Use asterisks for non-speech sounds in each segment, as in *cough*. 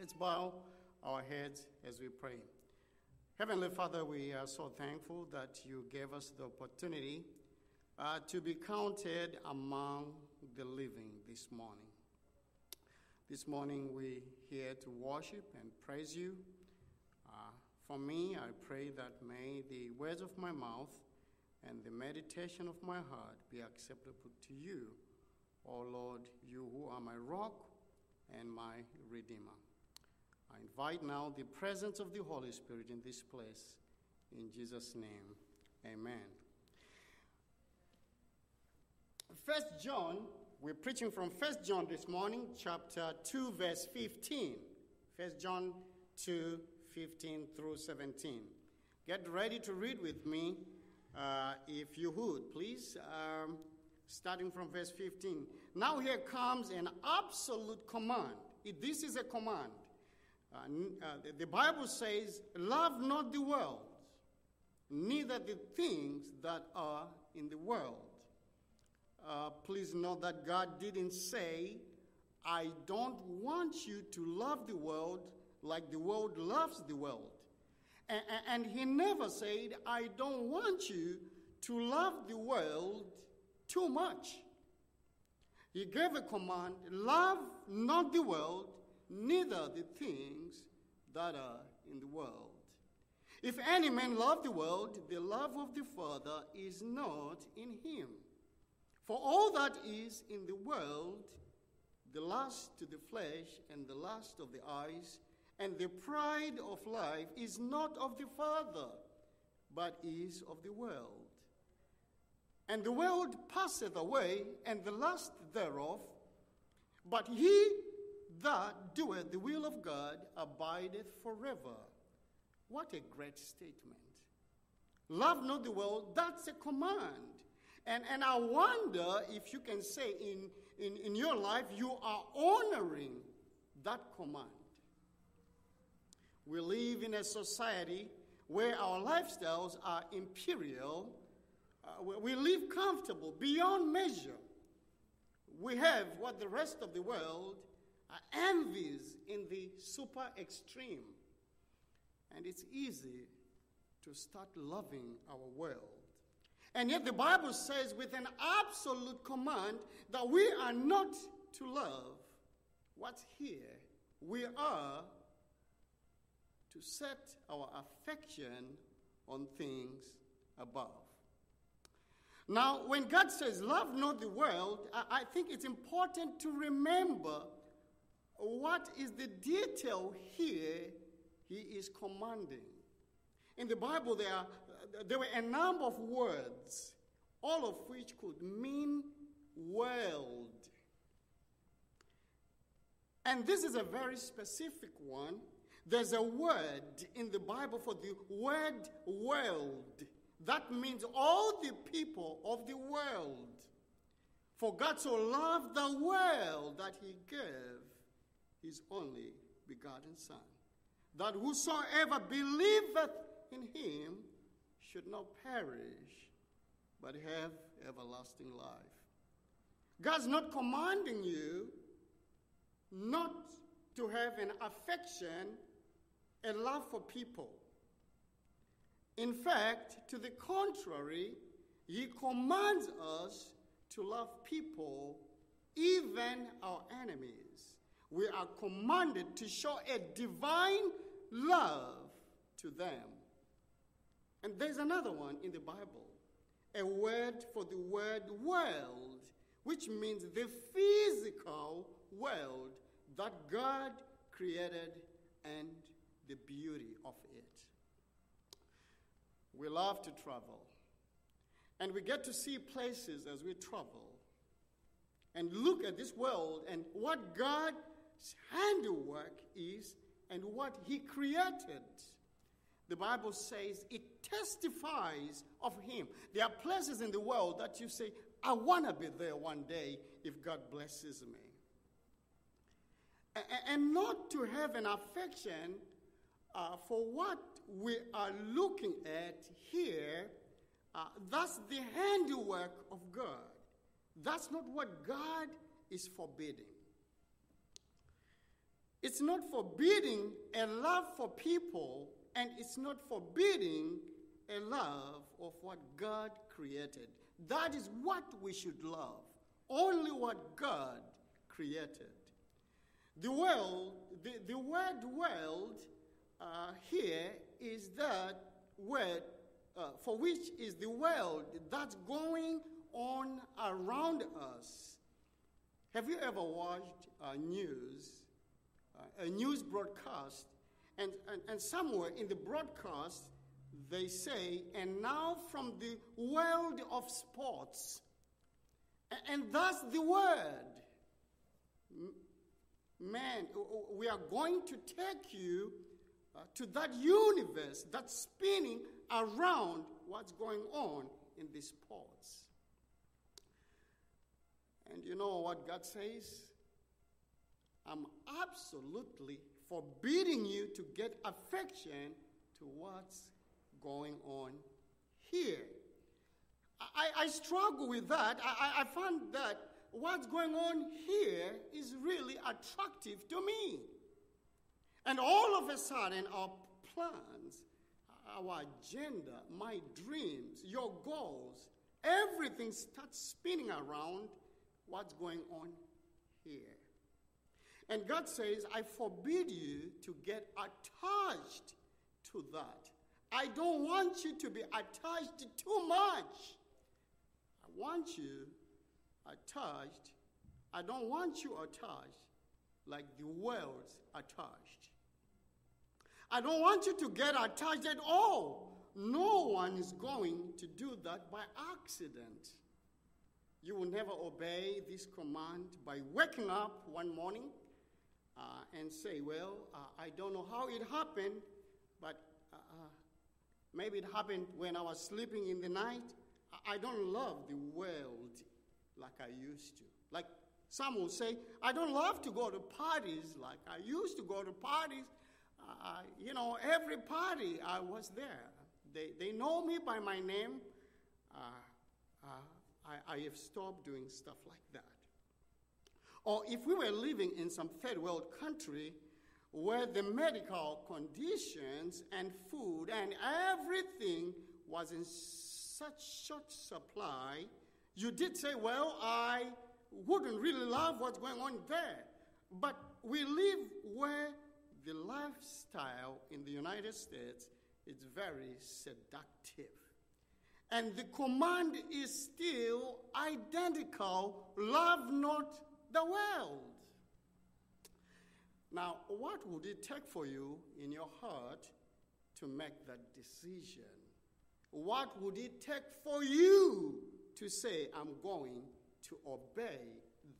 Let's bow our heads as we pray. Heavenly Father, we are so thankful that you gave us the opportunity uh, to be counted among the living this morning. This morning we're here to worship and praise you. Uh, for me, I pray that may the words of my mouth and the meditation of my heart be acceptable to you, O Lord, you who are my rock and my redeemer. I invite now the presence of the Holy Spirit in this place. In Jesus' name, amen. First John, we're preaching from First John this morning, chapter 2, verse 15. First John 2, 15 through 17. Get ready to read with me, uh, if you would, please. Um, starting from verse 15. Now here comes an absolute command. This is a command. Uh, uh, the, Bible says, Love not the world, neither the things that are in the world. Uh, please note that God didn't say, I don't want you to love the world like the world loves the world. And, and He never said, I don't want you to love the world too much. He gave a command love not the world, neither the things that are in the world. If any man love the world, the love of the Father is not in him. For all that is in the world, the lust to the flesh and the lust of the eyes and the pride of life is not of the Father, but is of the world. And the world passeth away, and the lust thereof, but he that doeth the will of God abideth forever. What a great statement. Love not the world, that's a command. And, and I wonder if you can say in, in, in your life you are honoring that command. We live in a society where our lifestyles are imperial. Uh, we live comfortable beyond measure. We have what the rest of the world Uh, envies in the super extreme. And it's easy to start loving our world. And yet the Bible says, with an absolute command, that we are not to love what's here. We are to set our affection on things above. Now, when God says, Love not the world, I think it's important to remember what is the detail here he is commanding. In the Bible, there, there were a number of words, all of which could mean world. And this is a very specific one. There's a word in the Bible for the word world. That means all the people of the world. For God so loved the world that he gave his only begotten Son, that whosoever believeth in him should not perish, but have everlasting life. God's not commanding you not to have an affection, a love for people. In fact, to the contrary, He commands us to love people, even our enemies we are commanded to show a divine love to them. And there's another one in the Bible a word for the word world, which means the physical world that God created and the beauty of it. We love to travel, and we get to see places as we travel and look at this world and what God handiwork is and what he created. The Bible says it testifies of him. There are places in the world that you say, I want to be there one day if God blesses me. And not to have an affection uh, for what we are looking at here, uh, that's the handiwork of God. That's not what God is forbidding. It's not forbidding a love for people, and it's not forbidding a love of what God created. That is what we should love. Only what God created. The world, the, the word world uh, here is that word uh, for which is the world that's going on around us. Have you ever watched uh, news, a news broadcast, and, and, and somewhere in the broadcast they say, and now from the world of sports, and, that's the word. Man, we are going to take you uh, to that universe that's spinning around what's going on in the sports. And you know what God says? I'm absolutely forbidding you to get affection to what's going on here. I, I struggle with that. I, I find that what's going on here is really attractive to me. And all of a sudden, our plans, our agenda, my dreams, your goals, everything starts spinning around what's going on here. And God says, I forbid you to get attached to that. I don't want you to be attached too much. I want you attached. I don't want you attached like the world's attached. I don't want you to get attached at all. No one is going to do that by accident. You will never obey this command by waking up one morning uh, and say, Well, uh, I don't know how it happened, but uh, uh maybe it happened when I was sleeping in the night. I don't love the world like I used to. Like some will say, I don't love to go to parties like I used to go to parties. Uh, you know, every party I was there. They, they know me by my name. Uh, uh, I, I have stopped doing stuff like that. Or if we were living in some third world country where the medical conditions and food and everything was in such short supply, you did say, Well, I wouldn't really love what's going on there. But we live where the lifestyle in the United States is very seductive. And the command is still identical love not the world. Now, what would it take for you in your heart to make that decision? What would it take for you to say, I'm going to obey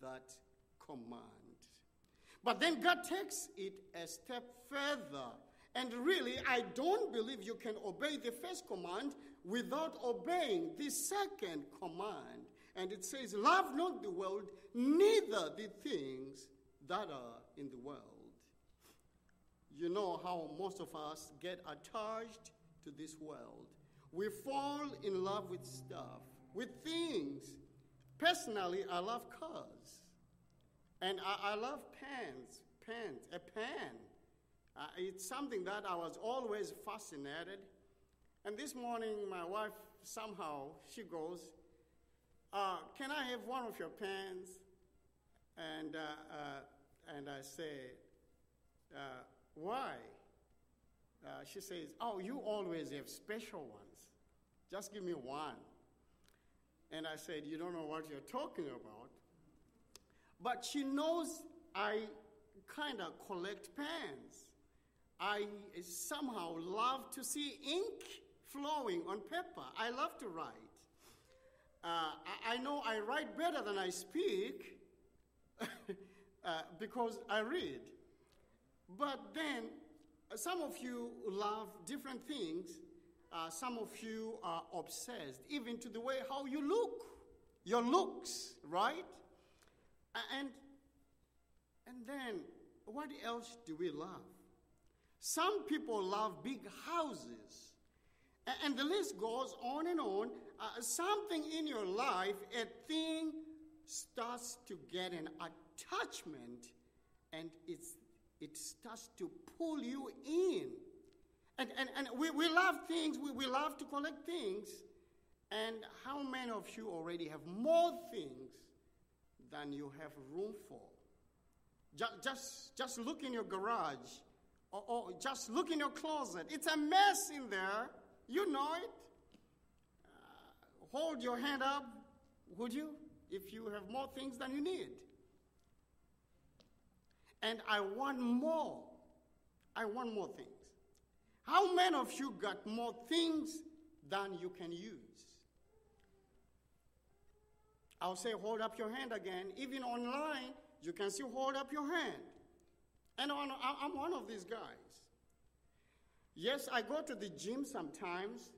that command? But then God takes it a step further. And really, I don't believe you can obey the first command without obeying the second command. And it says, Love not the world, neither the things that are in the world. You know how most of us get attached to this world. We fall in love with stuff, with things. Personally, I love cars. And I, I love pens, pens, a pen. Uh, it's something that I was always fascinated. And this morning, my wife somehow she goes, uh, "Can I have one of your pens?" And uh, uh and I said, uh, "Why?" Uh, she says, "Oh, you always have special ones. Just give me one." And I said, "You don't know what you're talking about." But she knows I kind of collect pens. I somehow love to see ink flowing on paper. I love to write. Uh, I, know I write better than I speak *laughs* uh, because I read. But then, uh, some of you love different things. Uh, some of you are obsessed, even to the way how you look, your looks, right? And, and then, what else do we love? Some people love big houses. And the list goes on and on. Uh, something in your life, a thing starts to get an attachment, and it's it starts to pull you in. And, and, and we, we love things, we, we love to collect things. And how many of you already have more things than you have room for? Just, just, just look in your garage or, or just look in your closet. It's a mess in there. You know it. Hold your hand up, would you, if you have more things than you need? And I want more. I want more things. How many of you got more things than you can use? I'll say, hold up your hand again. Even online, you can still hold up your hand. And I'm one of these guys. Yes, I go to the gym sometimes,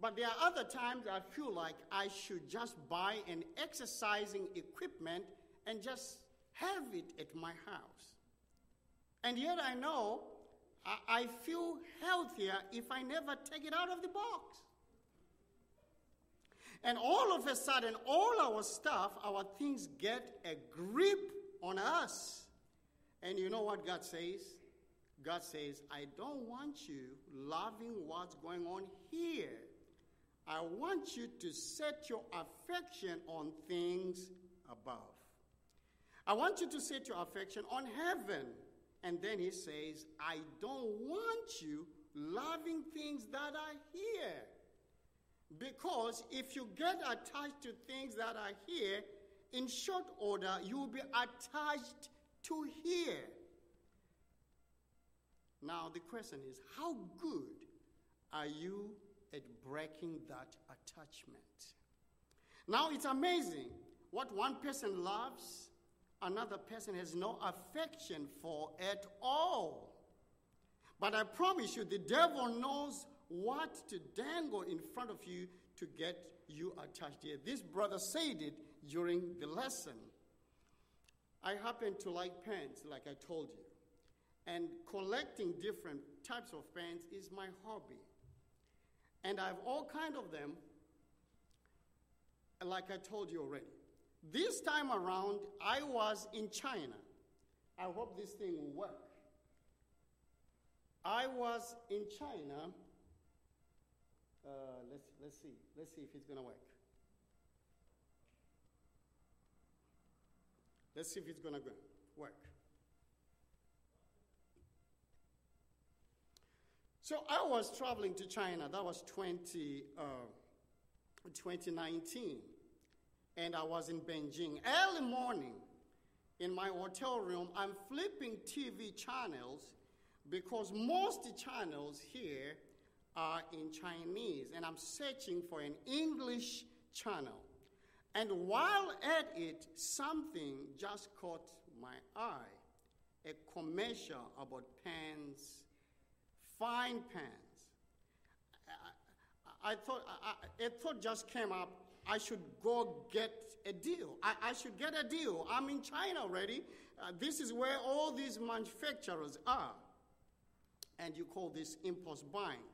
but there are other times I feel like I should just buy an exercising equipment and just have it at my house. And yet I know I, feel healthier if I never take it out of the box. And all of a sudden, all our stuff, our things get a grip on us. And you know what God says? God says, I don't want you loving what's going on here. I want you to set your affection on things above. I want you to set your affection on heaven. And then he says, I don't want you loving things that are here. Because if you get attached to things that are here, in short order, you will be attached to here. Now, the question is how good are you at breaking that attachment? Now, it's amazing what one person loves, another person has no affection for at all. But I promise you, the devil knows what to dangle in front of you to get you attached here. This brother said it during the lesson. I happen to like pens, like I told you. And collecting different types of pens is my hobby. And I have all kind of them, like I told you already. This time around, I was in China. I hope this thing will work. I was in China. Uh, let's, let's see. Let's see if it's going to work. Let's see if it's going to work. So I was traveling to China. That was 20, uh, 2019. And I was in Beijing. Early morning, in my hotel room, I'm flipping TV channels because most channels here are in Chinese. And I'm searching for an English channel. And while at it, something just caught my eye a commercial about pens, fine pens. I, I thought, I, a thought just came up I should go get a deal. I, I should get a deal. I'm in China already. Uh, this is where all these manufacturers are. And you call this impulse buying.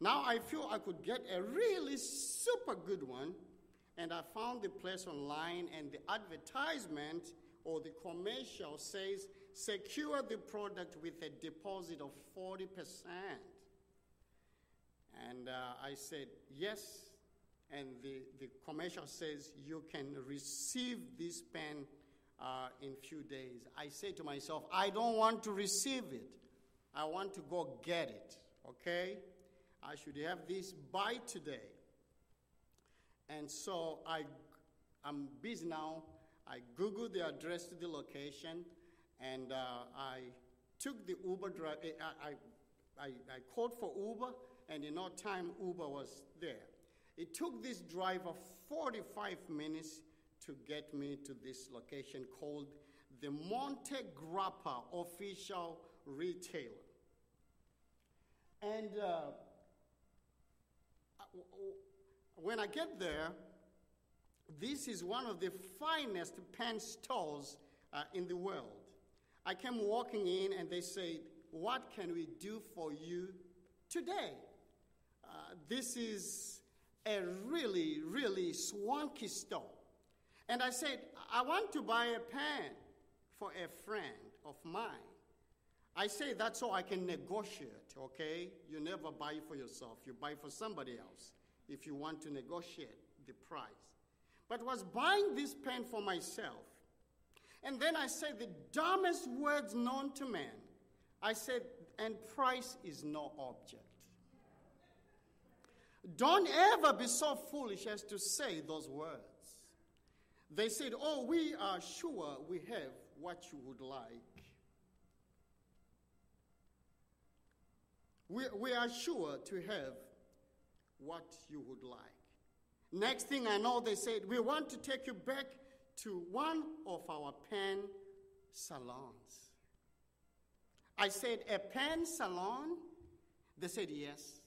Now I feel I could get a really super good one and I found the place online, and the advertisement or the commercial says secure the product with a deposit of 40%. And uh, I said, yes. And the, the commercial says you can receive this pen uh, in few days. I say to myself, I don't want to receive it. I want to go get it, okay? I should have this by today. And so I, I'm busy now. I Google the address to the location, and uh, I took the Uber drive. Eh, I, I, I called for Uber, and in no time, Uber was there. It took this driver 45 minutes to get me to this location called the Monte Grappa Official Retailer. And uh, when I get there, this is one of the finest pen stores uh, in the world. I came walking in and they said, What can we do for you today? Uh, this is a really, really swanky store. And I said, I want to buy a pen for a friend of mine. I say that so I can negotiate, okay? You never buy for yourself, you buy for somebody else if you want to negotiate the price. But was buying this pen for myself. And then I said the dumbest words known to man. I said, and price is no object. Don't ever be so foolish as to say those words. They said, Oh, we are sure we have what you would like. We, we are sure to have what you would like. Next thing I know, they said, We want to take you back to one of our pen salons. I said, A pen salon? They said, Yes.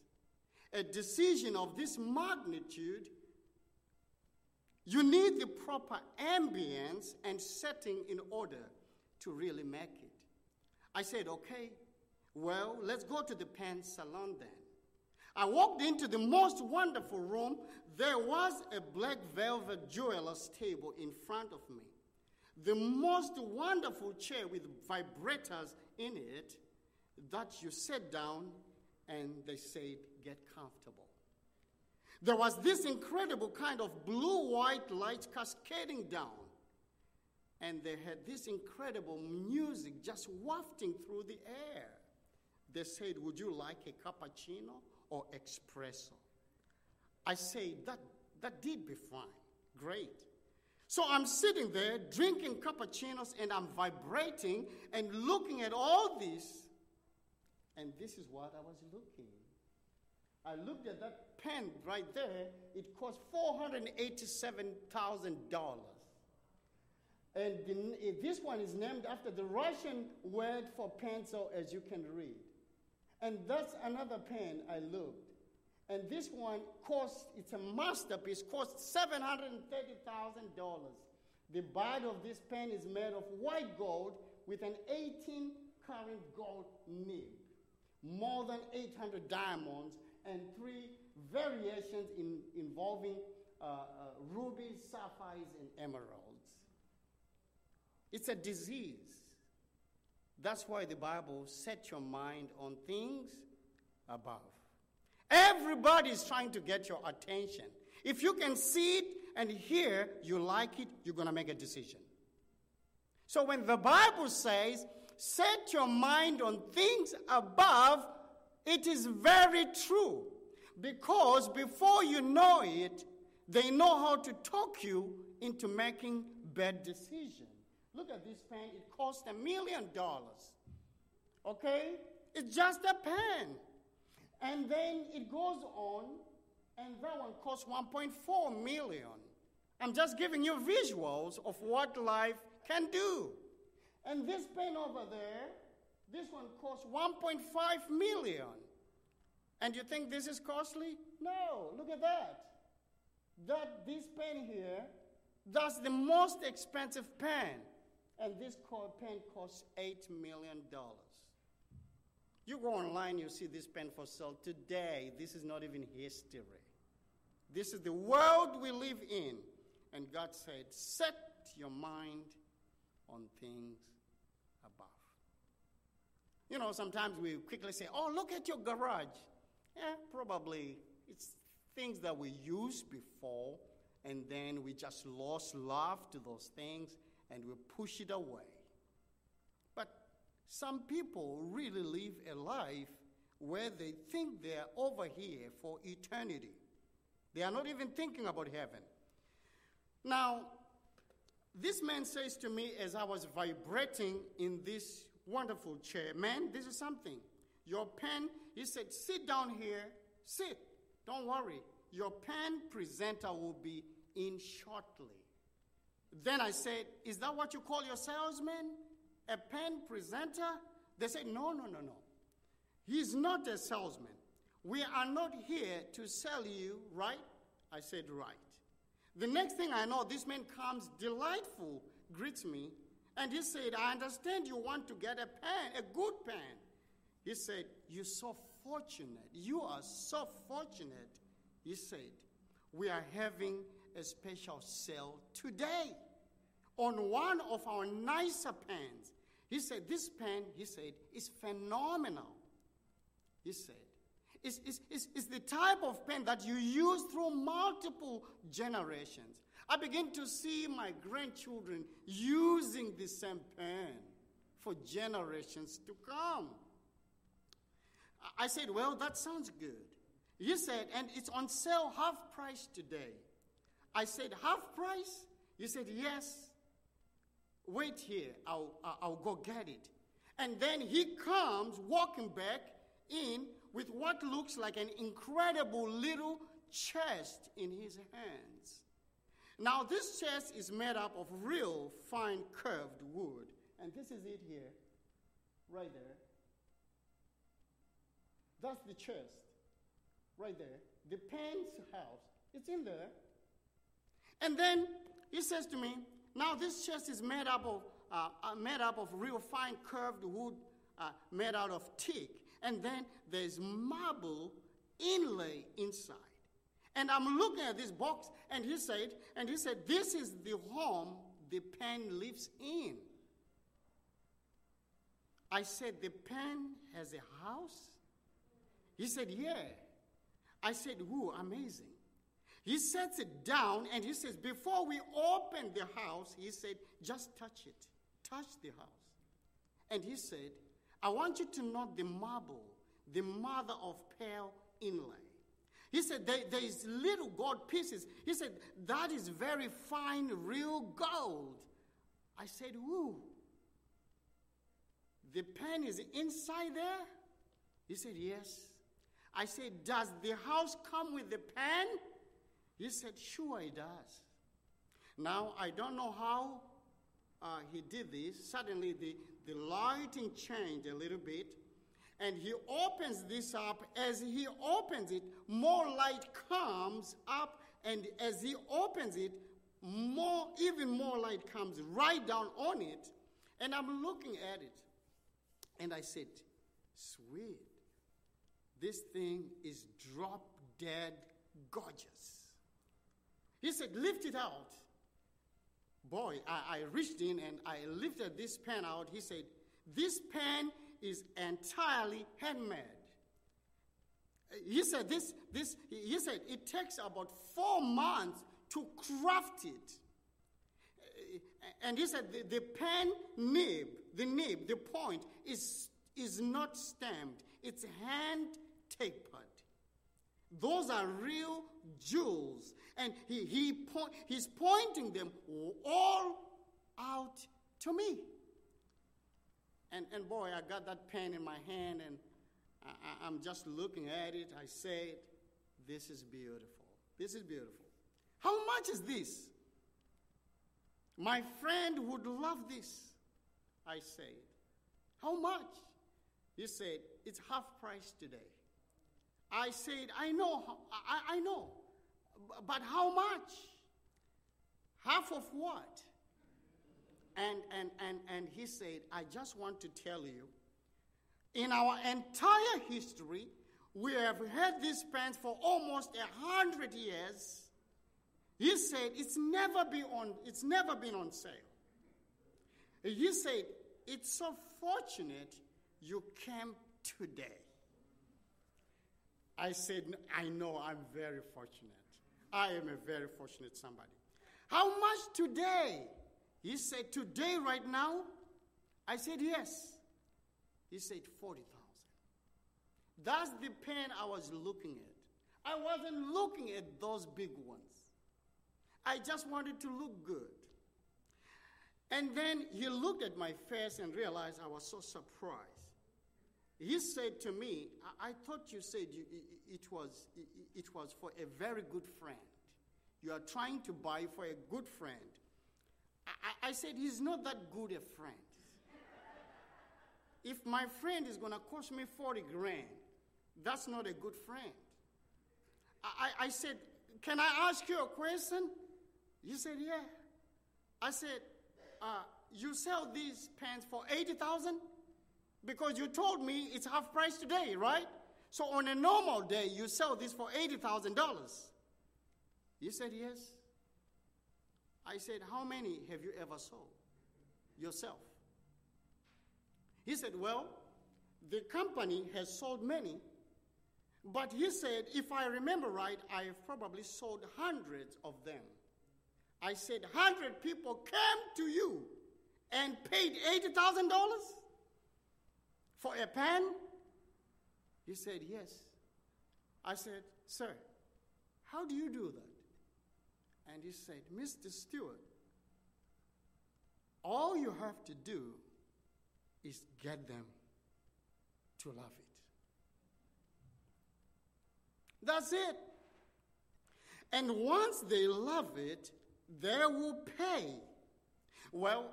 A decision of this magnitude, you need the proper ambience and setting in order to really make it. I said, Okay, well, let's go to the pen salon then. I walked into the most wonderful room. There was a black velvet jeweler's table in front of me. The most wonderful chair with vibrators in it that you sit down and they said, get comfortable. There was this incredible kind of blue white light cascading down. And they had this incredible music just wafting through the air. They said, Would you like a cappuccino or espresso? I say, That, that did be fine. Great. So I'm sitting there drinking cappuccinos and I'm vibrating and looking at all this. And this is what I was looking. I looked at that pen right there. It cost $487,000. And this one is named after the Russian word for pencil, as you can read. And that's another pen I looked. And this one cost, it's a masterpiece, cost $730,000. The body of this pen is made of white gold with an 18 karat gold nib, more than 800 diamonds, and three variations in, involving uh, uh, rubies, sapphires, and emeralds. It's a disease. That's why the Bible set your mind on things above. Everybody is trying to get your attention. If you can see it and hear, you like it, you're going to make a decision. So when the Bible says, set your mind on things above, it is very true. Because before you know it, they know how to talk you into making bad decisions. Look at this pen, it cost a million dollars. Okay? It's just a pen. And then it goes on, and that one costs 1.4 million. I'm just giving you visuals of what life can do. And this pen over there, this one costs 1.5 million. And you think this is costly? No, look at that. That this pen here, that's the most expensive pen and this pen costs $8 million. You go online, you see this pen for sale today. This is not even history. This is the world we live in. And God said, Set your mind on things above. You know, sometimes we quickly say, Oh, look at your garage. Yeah, probably it's things that we used before, and then we just lost love to those things and we push it away. But some people really live a life where they think they're over here for eternity. They are not even thinking about heaven. Now, this man says to me as I was vibrating in this wonderful chair, Man, this is something. Your pen, he said, sit down here, sit, don't worry. Your pen presenter will be in shortly. Then I said, Is that what you call your salesman? A pen presenter? They said, No, no, no, no. He's not a salesman. We are not here to sell you, right? I said, Right. The next thing I know, this man comes delightful, greets me, and he said, I understand you want to get a pen, a good pen. He said, You're so fortunate. You are so fortunate. He said, We are having a special sale today on one of our nicer pens. He said, This pen, he said, is phenomenal. He said, it's, it's, it's, it's the type of pen that you use through multiple generations. I begin to see my grandchildren using the same pen for generations to come. I said, Well, that sounds good. He said, And it's on sale half price today. I said, Half price? He said, Yes. Wait here, I'll, I'll go get it. And then he comes walking back in with what looks like an incredible little chest in his hands. Now, this chest is made up of real fine curved wood. And this is it here, right there. That's the chest, right there. The pen's house, it's in there. And then he says to me, now this chest is made up of, uh, uh, made up of real fine curved wood uh, made out of teak. And then there's marble inlay inside. And I'm looking at this box, and he said, and he said, this is the home the pen lives in. I said, the pen has a house? He said, yeah. I said, whoo, amazing. He sets it down and he says, Before we open the house, he said, Just touch it. Touch the house. And he said, I want you to note the marble, the mother of pearl inlay. He said, there, there is little gold pieces. He said, That is very fine, real gold. I said, Woo. The pen is inside there? He said, Yes. I said, Does the house come with the pen? He said, Sure, he does. Now, I don't know how uh, he did this. Suddenly, the, the lighting changed a little bit. And he opens this up. As he opens it, more light comes up. And as he opens it, more, even more light comes right down on it. And I'm looking at it. And I said, Sweet. This thing is drop dead gorgeous. He said, Lift it out. Boy, I, I reached in and I lifted this pen out. He said, This pen is entirely handmade. He said, this, this, he said, it takes about four months to craft it. And he said, the, the pen nib, the nib, the point, is, is not stamped, it's hand tapered. Those are real jewels and he, he he's pointing them all out to me. And, and boy, I got that pen in my hand and I, I'm just looking at it. I said, This is beautiful. This is beautiful. How much is this? My friend would love this. I said, How much? He said, It's half price today. I said, I know, I, I know. But how much? Half of what? And, and, and, and he said, I just want to tell you, in our entire history, we have had these pens for almost a hundred years. He said it's never been on, it's never been on sale. He said, It's so fortunate you came today. I said, I know I'm very fortunate. I am a very fortunate somebody. How much today? He said, Today, right now? I said, Yes. He said, 40,000. That's the pen I was looking at. I wasn't looking at those big ones. I just wanted to look good. And then he looked at my face and realized I was so surprised. He said to me, I, I thought you said you, it, was, it, was for a very good friend. You are trying to buy for a good friend. I, I said, He's not that good a friend. if my friend is going to cost me 40 grand, that's not a good friend. I, I said, Can I ask you a question? He said, Yeah. I said, uh, You sell these pants for 80,000? Because you told me it's half price today, right? So on a normal day, you sell this for $80,000. He said, Yes. I said, How many have you ever sold? Yourself. He said, Well, the company has sold many, but he said, if I remember right, I've probably sold hundreds of them. I said, 100 people came to you and paid $80,000 for a pen? He said, Yes. I said, Sir, how do you do that? And he said, Mr. Stewart, all you have to do is get them to love it. That's it. And once they love it, they will pay. Well,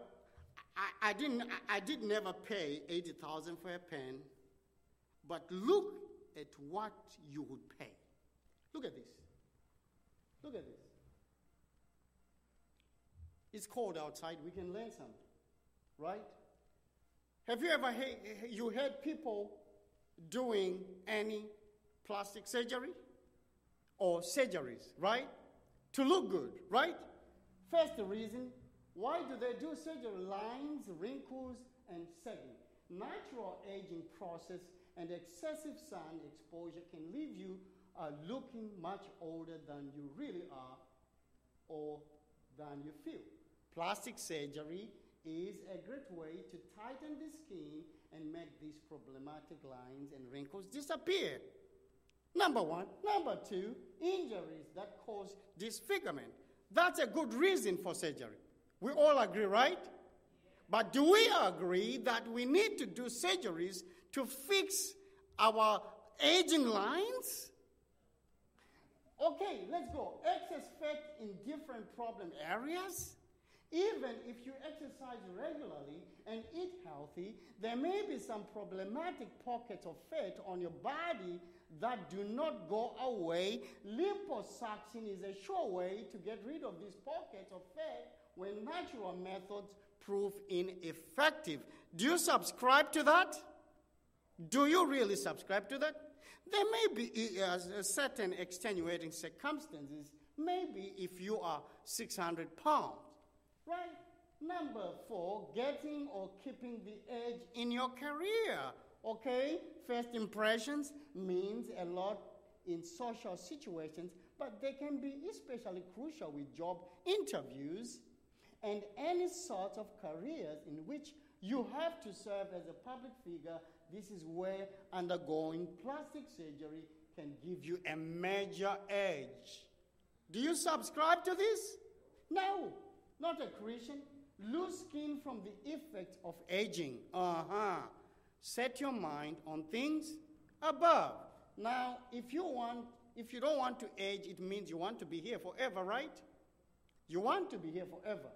I, I didn't I, I did never pay 80,000 for a pen, but look at what you would pay. Look at this. Look at this. It's cold outside, we can learn something, right? Have you ever heard, you heard people doing any plastic surgery or surgeries, right? To look good, right? First reason, why do they do surgery? Lines, wrinkles, and sagging. Natural aging process and excessive sun exposure can leave you uh, looking much older than you really are or than you feel. Plastic surgery is a great way to tighten the skin and make these problematic lines and wrinkles disappear. Number one. Number two, injuries that cause disfigurement. That's a good reason for surgery. We all agree, right? But do we agree that we need to do surgeries to fix our aging lines? Okay, let's go. Excess fat in different problem areas. Even if you exercise regularly and eat healthy, there may be some problematic pockets of fat on your body that do not go away. Liposuction is a sure way to get rid of these pockets of fat when natural methods prove ineffective. Do you subscribe to that? Do you really subscribe to that? There may be certain extenuating circumstances, maybe if you are 600 pounds, right? Number four, getting or keeping the edge in your career. Okay? First impressions means a lot in social situations, but they can be especially crucial with job interviews and any sort of careers in which you have to serve as a public figure. This is where undergoing plastic surgery can give you a major edge. Do you subscribe to this? No, not a Christian. Lose skin from the effect of aging. Uh huh. Set your mind on things above. Now, if you want, if you don't want to age, it means you want to be here forever, right? You want to be here forever.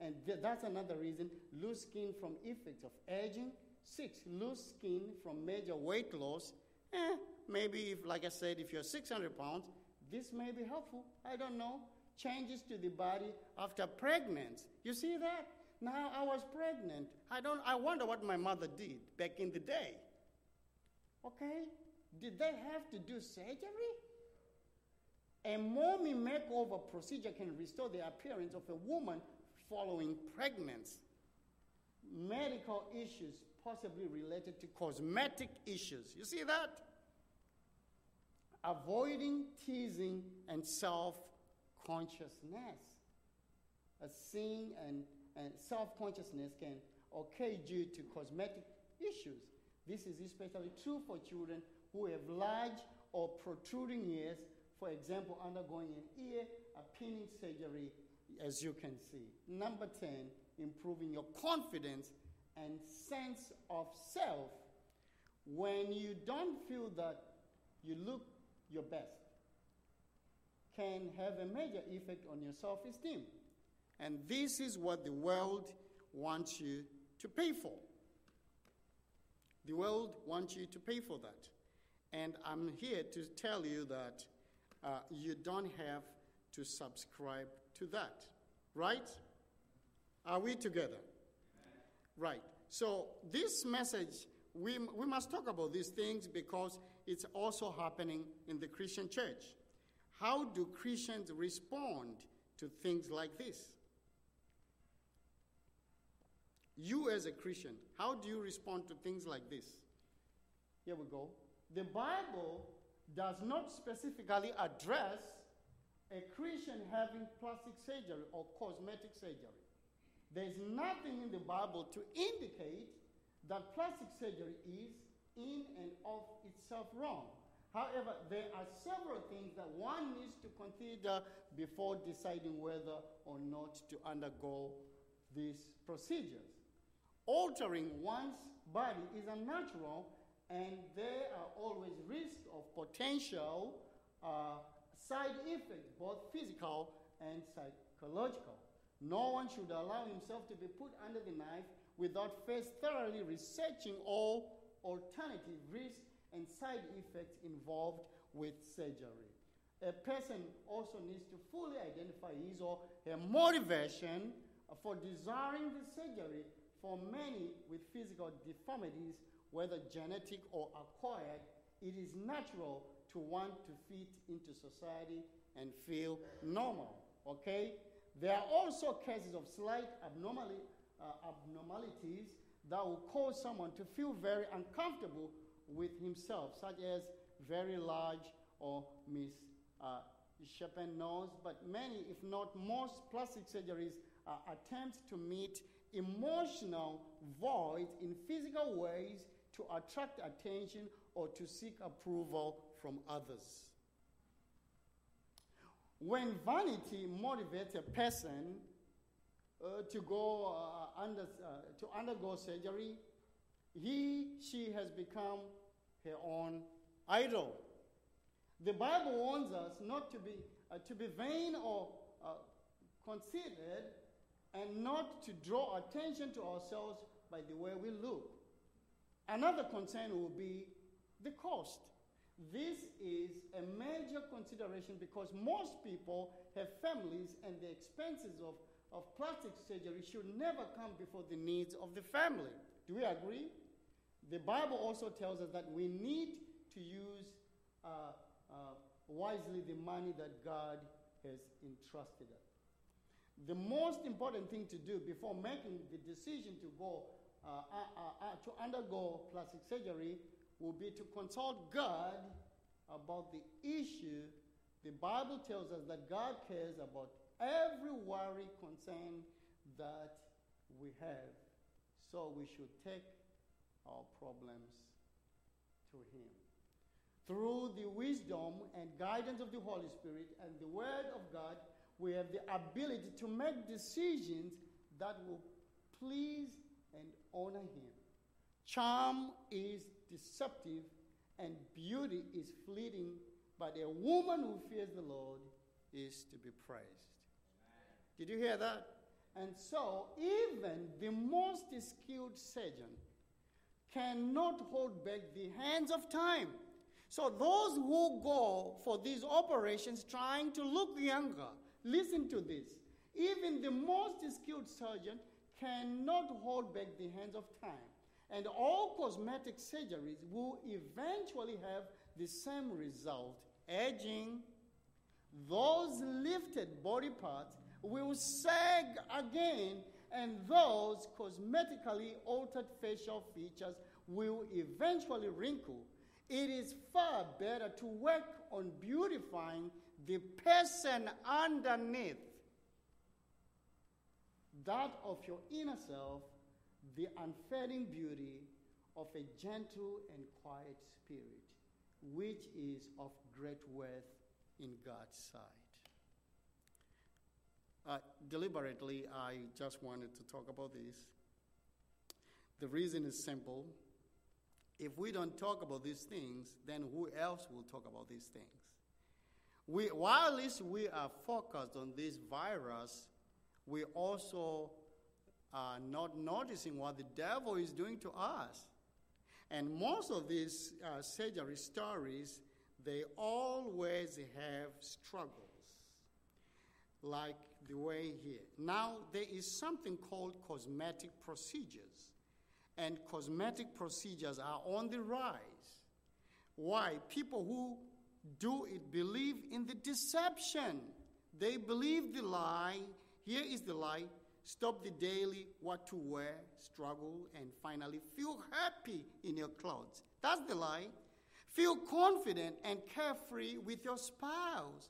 And th- that's another reason. loose skin from effects of aging. Six, loose skin from major weight loss. Eh, maybe, if, like I said, if you're 600 pounds, this may be helpful. I don't know. Changes to the body after pregnancy. You see that? Now I was pregnant. I don't I wonder what my mother did back in the day. Okay? Did they have to do surgery? A mommy makeover procedure can restore the appearance of a woman following pregnancy. Medical issues possibly related to cosmetic issues. You see that? Avoiding teasing and self consciousness. A sin and and self consciousness can occur due to cosmetic issues. This is especially true for children who have large or protruding ears, for example, undergoing an ear pinning surgery, as you can see. Number 10, improving your confidence and sense of self when you don't feel that you look your best can have a major effect on your self esteem. And this is what the world wants you to pay for. The world wants you to pay for that. And I'm here to tell you that uh, you don't have to subscribe to that. Right? Are we together? Right. So, this message, we, we must talk about these things because it's also happening in the Christian church. How do Christians respond to things like this? You, as a Christian, how do you respond to things like this? Here we go. The Bible does not specifically address a Christian having plastic surgery or cosmetic surgery. There's nothing in the Bible to indicate that plastic surgery is in and of itself wrong. However, there are several things that one needs to consider before deciding whether or not to undergo these procedures. Altering one's body is unnatural, and there are always risks of potential uh, side effects, both physical and psychological. No one should allow himself to be put under the knife without first thoroughly researching all alternative risks and side effects involved with surgery. A person also needs to fully identify his or her motivation for desiring the surgery. For many with physical deformities, whether genetic or acquired, it is natural to want to fit into society and feel normal. Okay? There are also cases of slight uh, abnormalities that will cause someone to feel very uncomfortable with himself, such as very large or misshapen uh, nose. But many, if not most, plastic surgeries are attempts to meet emotional voids in physical ways to attract attention or to seek approval from others. When vanity motivates a person uh, to go uh, under, uh, to undergo surgery, he, she has become her own idol. The Bible warns us not to be, uh, to be vain or uh, conceited and not to draw attention to ourselves by the way we look. Another concern will be the cost. This is a major consideration because most people have families and the expenses of, of plastic surgery should never come before the needs of the family. Do we agree? The Bible also tells us that we need to use uh, uh, wisely the money that God has entrusted us. The most important thing to do before making the decision to go uh, uh, uh, to undergo plastic surgery will be to consult God about the issue. The Bible tells us that God cares about every worry, concern that we have. So we should take our problems to Him. Through the wisdom and guidance of the Holy Spirit and the Word of God, we have the ability to make decisions that will please and honor Him. Charm is deceptive and beauty is fleeting, but a woman who fears the Lord is to be praised. Amen. Did you hear that? And so, even the most skilled surgeon cannot hold back the hands of time. So, those who go for these operations trying to look younger, listen to this. Even the most skilled surgeon cannot hold back the hands of time. And all cosmetic surgeries will eventually have the same result aging. Those lifted body parts will sag again and those cosmetically altered facial features will eventually wrinkle. It is far better to work on beautifying the person underneath, that of your inner self, the unfading beauty of a gentle and quiet spirit, which is of great worth in God's sight. Uh, deliberately, I just wanted to talk about this. The reason is simple. If we don't talk about these things, then who else will talk about these things? We, while least we are focused on this virus, we also are not noticing what the devil is doing to us. And most of these uh, surgery stories, they always have struggles. Like the way here. Now, there is something called cosmetic procedures, and cosmetic procedures are on the rise. Why? People who do it believe in the deception. They believe the lie. Here is the lie stop the daily what to wear struggle, and finally feel happy in your clothes. That's the lie. Feel confident and carefree with your spouse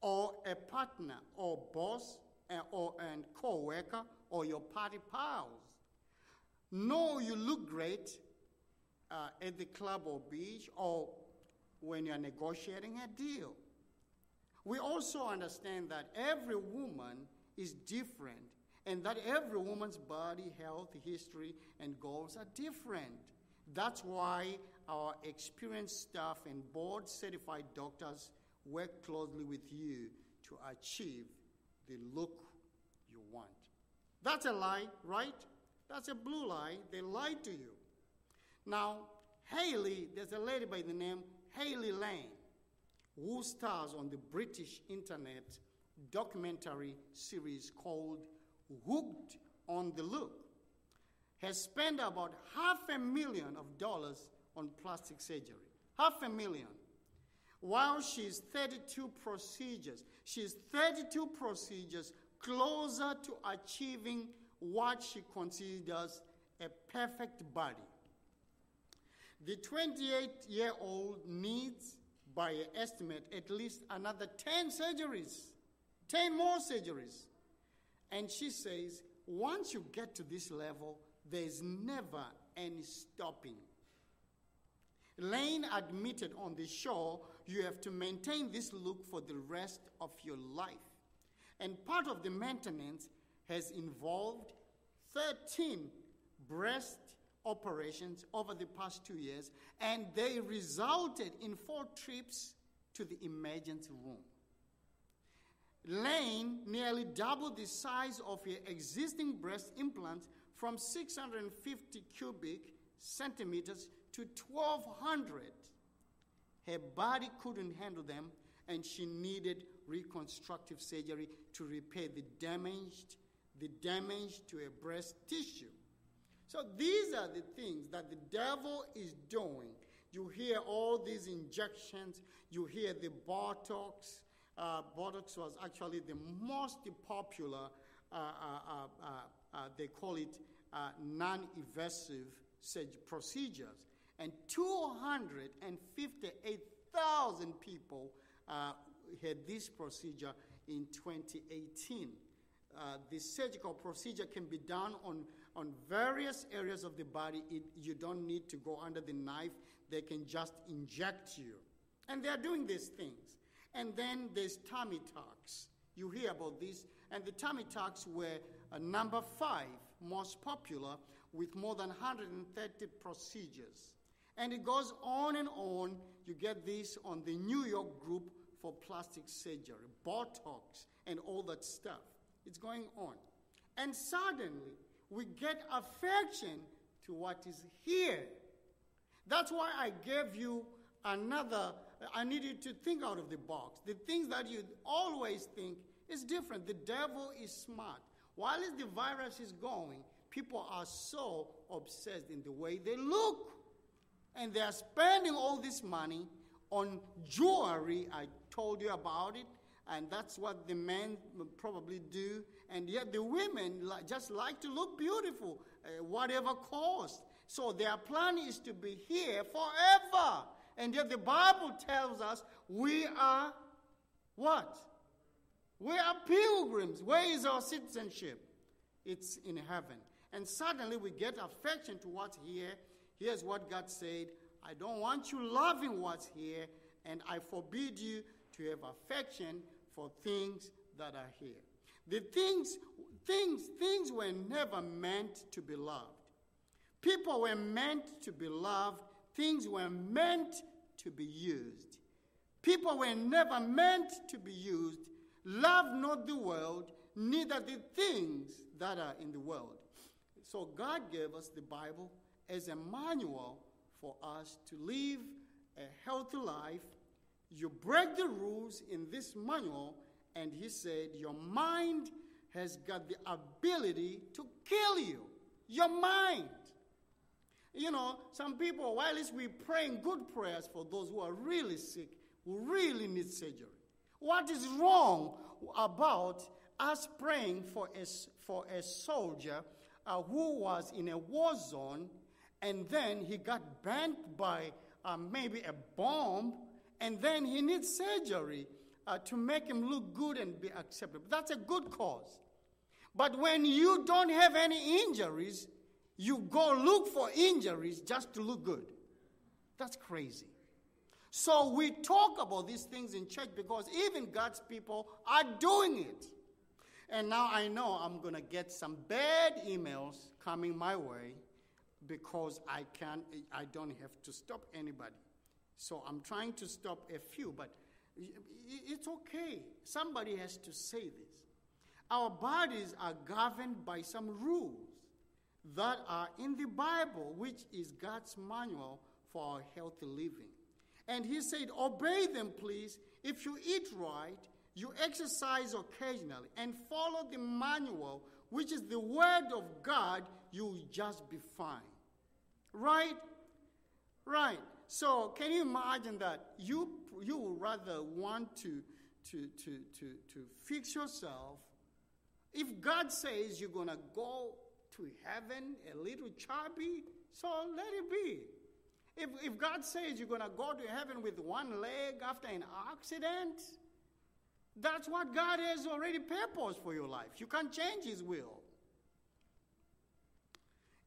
or a partner or boss uh, or and co-worker or your party pals. Know you look great uh, at the club or beach or when you're negotiating a deal. We also understand that every woman is different and that every woman's body, health, history, and goals are different. That's why our experienced staff and board certified doctors work closely with you to achieve the look you want. That's a lie, right? That's a blue lie. They lied to you. Now, Haley, there's a lady by the name Haley Lane who stars on the British internet documentary series called Hooked on the Look, has spent about half a million of dollars on plastic surgery. Half a million. While she's 32 procedures, she's 32 procedures closer to achieving what she considers a perfect body. The 28 year old needs, by estimate, at least another 10 surgeries, 10 more surgeries. And she says, once you get to this level, there's never any stopping. Lane admitted on the show, you have to maintain this look for the rest of your life. And part of the maintenance has involved 13 breast operations over the past two years, and they resulted in four trips to the emergency room. Lane nearly doubled the size of her existing breast implants from 650 cubic centimeters to 1200. Her body couldn't handle them, and she needed reconstructive surgery to repair the damaged the damage to her breast tissue. So these are the things that the devil is doing. You hear all these injections, you hear the Botox. Uh, Botox was actually the most popular, uh, uh, uh, uh they call it non invasive procedures. And 258,000 people had this procedure in 2018. Uh, the surgical procedure can be done on, on various areas of the body. It, you don't need to go under the knife, they can just inject you. And they are doing these things. And then there's tummy tucks. You hear about this. And the tummy tucks were uh, number five most popular with more than 130 procedures. And it goes on and on. You get this on the New York group for plastic surgery, Botox, and all that stuff. It's going on. And suddenly, we get affection to what is here. That's why I gave you another, I need you to think out of the box. The things that you always think is different. The devil is smart. While the virus is going, people are so obsessed in the way they look. And they are spending all this money on jewelry. I told you about it and that's what the men probably do. And yet the women just like to look beautiful, uh, whatever cost. So their plan is to be here forever. And yet the Bible tells us we are what? We are pilgrims. Where is our citizenship? It's in heaven. And suddenly we get affection to what's here. Here's what God said I don't want you loving what's here, and I forbid you to have affection for things that are here. The things, things, things were never meant to be loved. People were meant to be loved. Things were meant to be used. People were never meant to be used. Love not the world, neither the things that are in the world. So God gave us the Bible as a manual for us to live a healthy life you break the rules in this manual, and he said, Your mind has got the ability to kill you. Your mind. You know, some people, while we praying good prayers for those who are really sick, who really need surgery, what is wrong about us praying for a, for a soldier uh, who was in a war zone and then he got bent by uh, maybe a bomb and then he needs surgery uh, to make him look good and be acceptable. That's a good cause. But when you don't have any injuries, you go look for injuries just to look good. That's crazy. So we talk about these things in church because even God's people are doing it. And now I know I'm going to get some bad emails coming my way because I can't I don't have to stop anybody. So I'm trying to stop a few, but it's okay. Somebody has to say this. Our bodies are governed by some rules that are in the Bible, which is God's manual for healthy living. And he said, Obey them, please. If you eat right, you exercise occasionally, and follow the manual, which is the word of God, you'll just be fine. Right? Right. So, can you imagine that? You, you would rather want to, to, to, to, to fix yourself. If God says you're going to go to heaven a little chubby, so let it be. If, if God says you're going to go to heaven with one leg after an accident, that's what God has already purposed for your life. You can't change His will.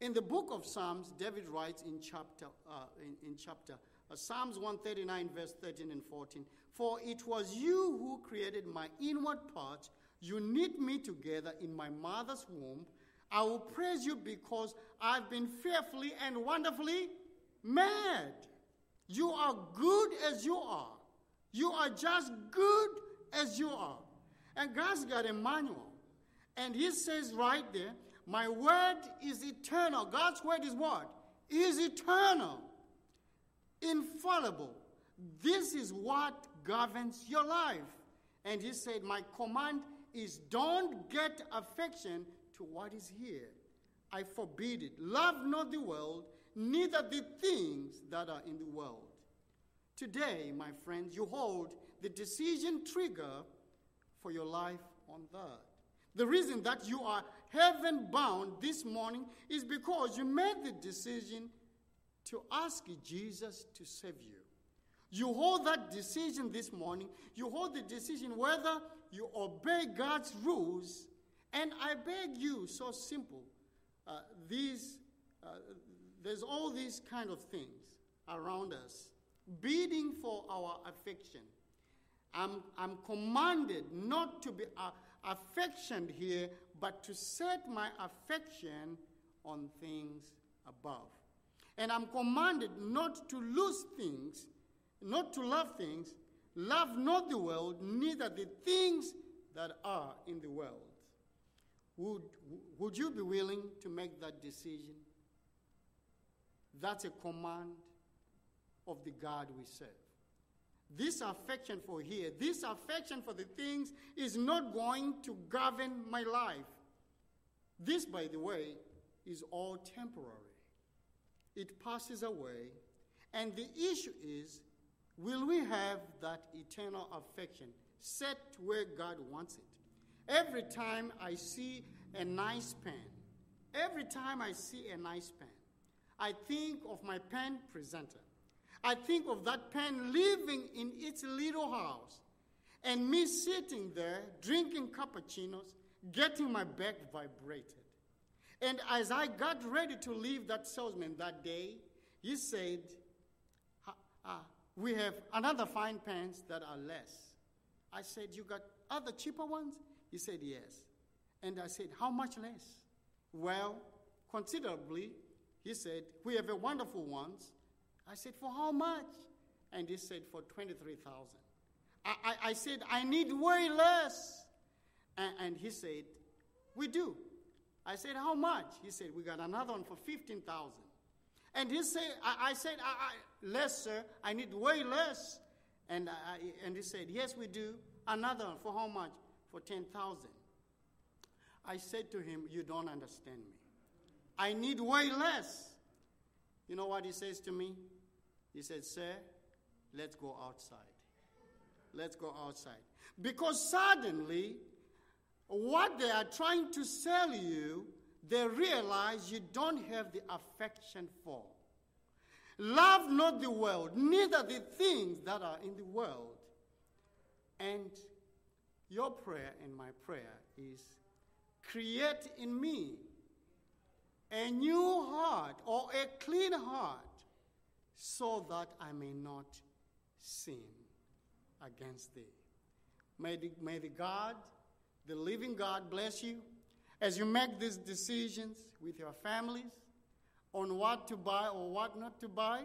In the book of Psalms, David writes in chapter, uh, in, in, chapter uh, Psalms 139, verse 13 and 14 For it was you who created my inward parts, you knit me together in my mother's womb. I will praise you because I've been fearfully and wonderfully made. You are good as you are. You are just good as you are. And God's got a manual. And He says right there, My word is eternal. God's word is what? Is eternal, infallible. This is what governs your life. And He said, My command is don't get affection to what is here. I forbid it. Love not the world, neither the things that are in the world. Today, my friends, you hold the decision trigger for your life on that. The reason that you are heaven bound this morning is because you made the decision to ask Jesus to save you. You hold that decision this morning. You hold the decision whether you obey God's rules. And I beg you, so simple. Uh, these, uh, there's all these kind of things around us, bidding for our affection. I'm, I'm commanded not to be uh, affectioned here, but to set my affection on things above. And I'm commanded not to lose things, not to love things, love not the world, neither the things that are in the world. Would, would you be willing to make that decision? That's a command of the God we serve. This affection for here, this affection for the things is not going to govern my life. This, by the way, is all temporary. It passes away. And the issue is will we have that eternal affection set where God wants it? Every time I see a nice pen, every time I see a nice pen, I think of my pen presenter. I think of that pen living in its little house and me sitting there drinking cappuccinos, getting my back vibrated. And as I got ready to leave that salesman that day, he said, ah, We have another fine pens that are less. I said, You got other cheaper ones? He said, Yes. And I said, How much less? Well, considerably. He said, We have a wonderful ones I said, For how much? And he said, For 23,000. I, I, I, said, I need way less. And, and, he said, We do. I said, How much? He said, We got another one for 15,000. And he said, I, I said, I, Less, sir. I need way less. And, and he said, Yes, we do. Another one for how much? For 10,000. I said to him, You don't understand me. I need way less. You know what he says to me? He said, Sir, let's go outside. Let's go outside. Because suddenly, what they are trying to sell you, they realize you don't have the affection for. Love not the world, neither the things that are in the world. And your prayer and my prayer is create in me a new heart or a clean heart so that I may not sin against thee. May the, may the God, the living God, bless you as you make these decisions with your families on what to buy or what not to buy.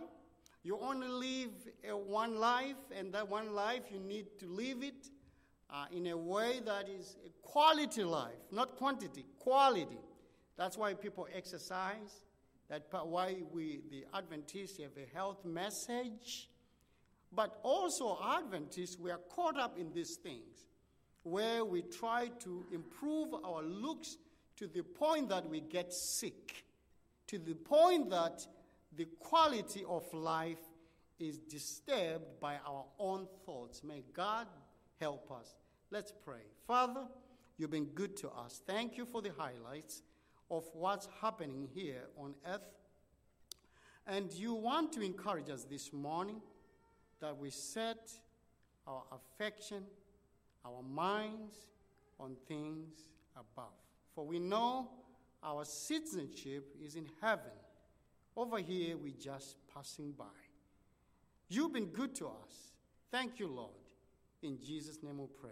You only live a one life, and that one life you need to live it uh, in a way that is a quality life, not quantity, quality. That's why people exercise. That's why we, the Adventists, have a health message. But also, Adventists, we are caught up in these things where we try to improve our looks to the point that we get sick, to the point that the quality of life is disturbed by our own thoughts. May God help us. Let's pray. Father, you've been good to us. Thank you for the highlights of what's happening here on earth. And you want to encourage us this morning that we set our affection, our minds on things above. For we know our citizenship is in heaven. Over here, we're just passing by. You've been good to us. Thank you, Lord. In Jesus' name we pray.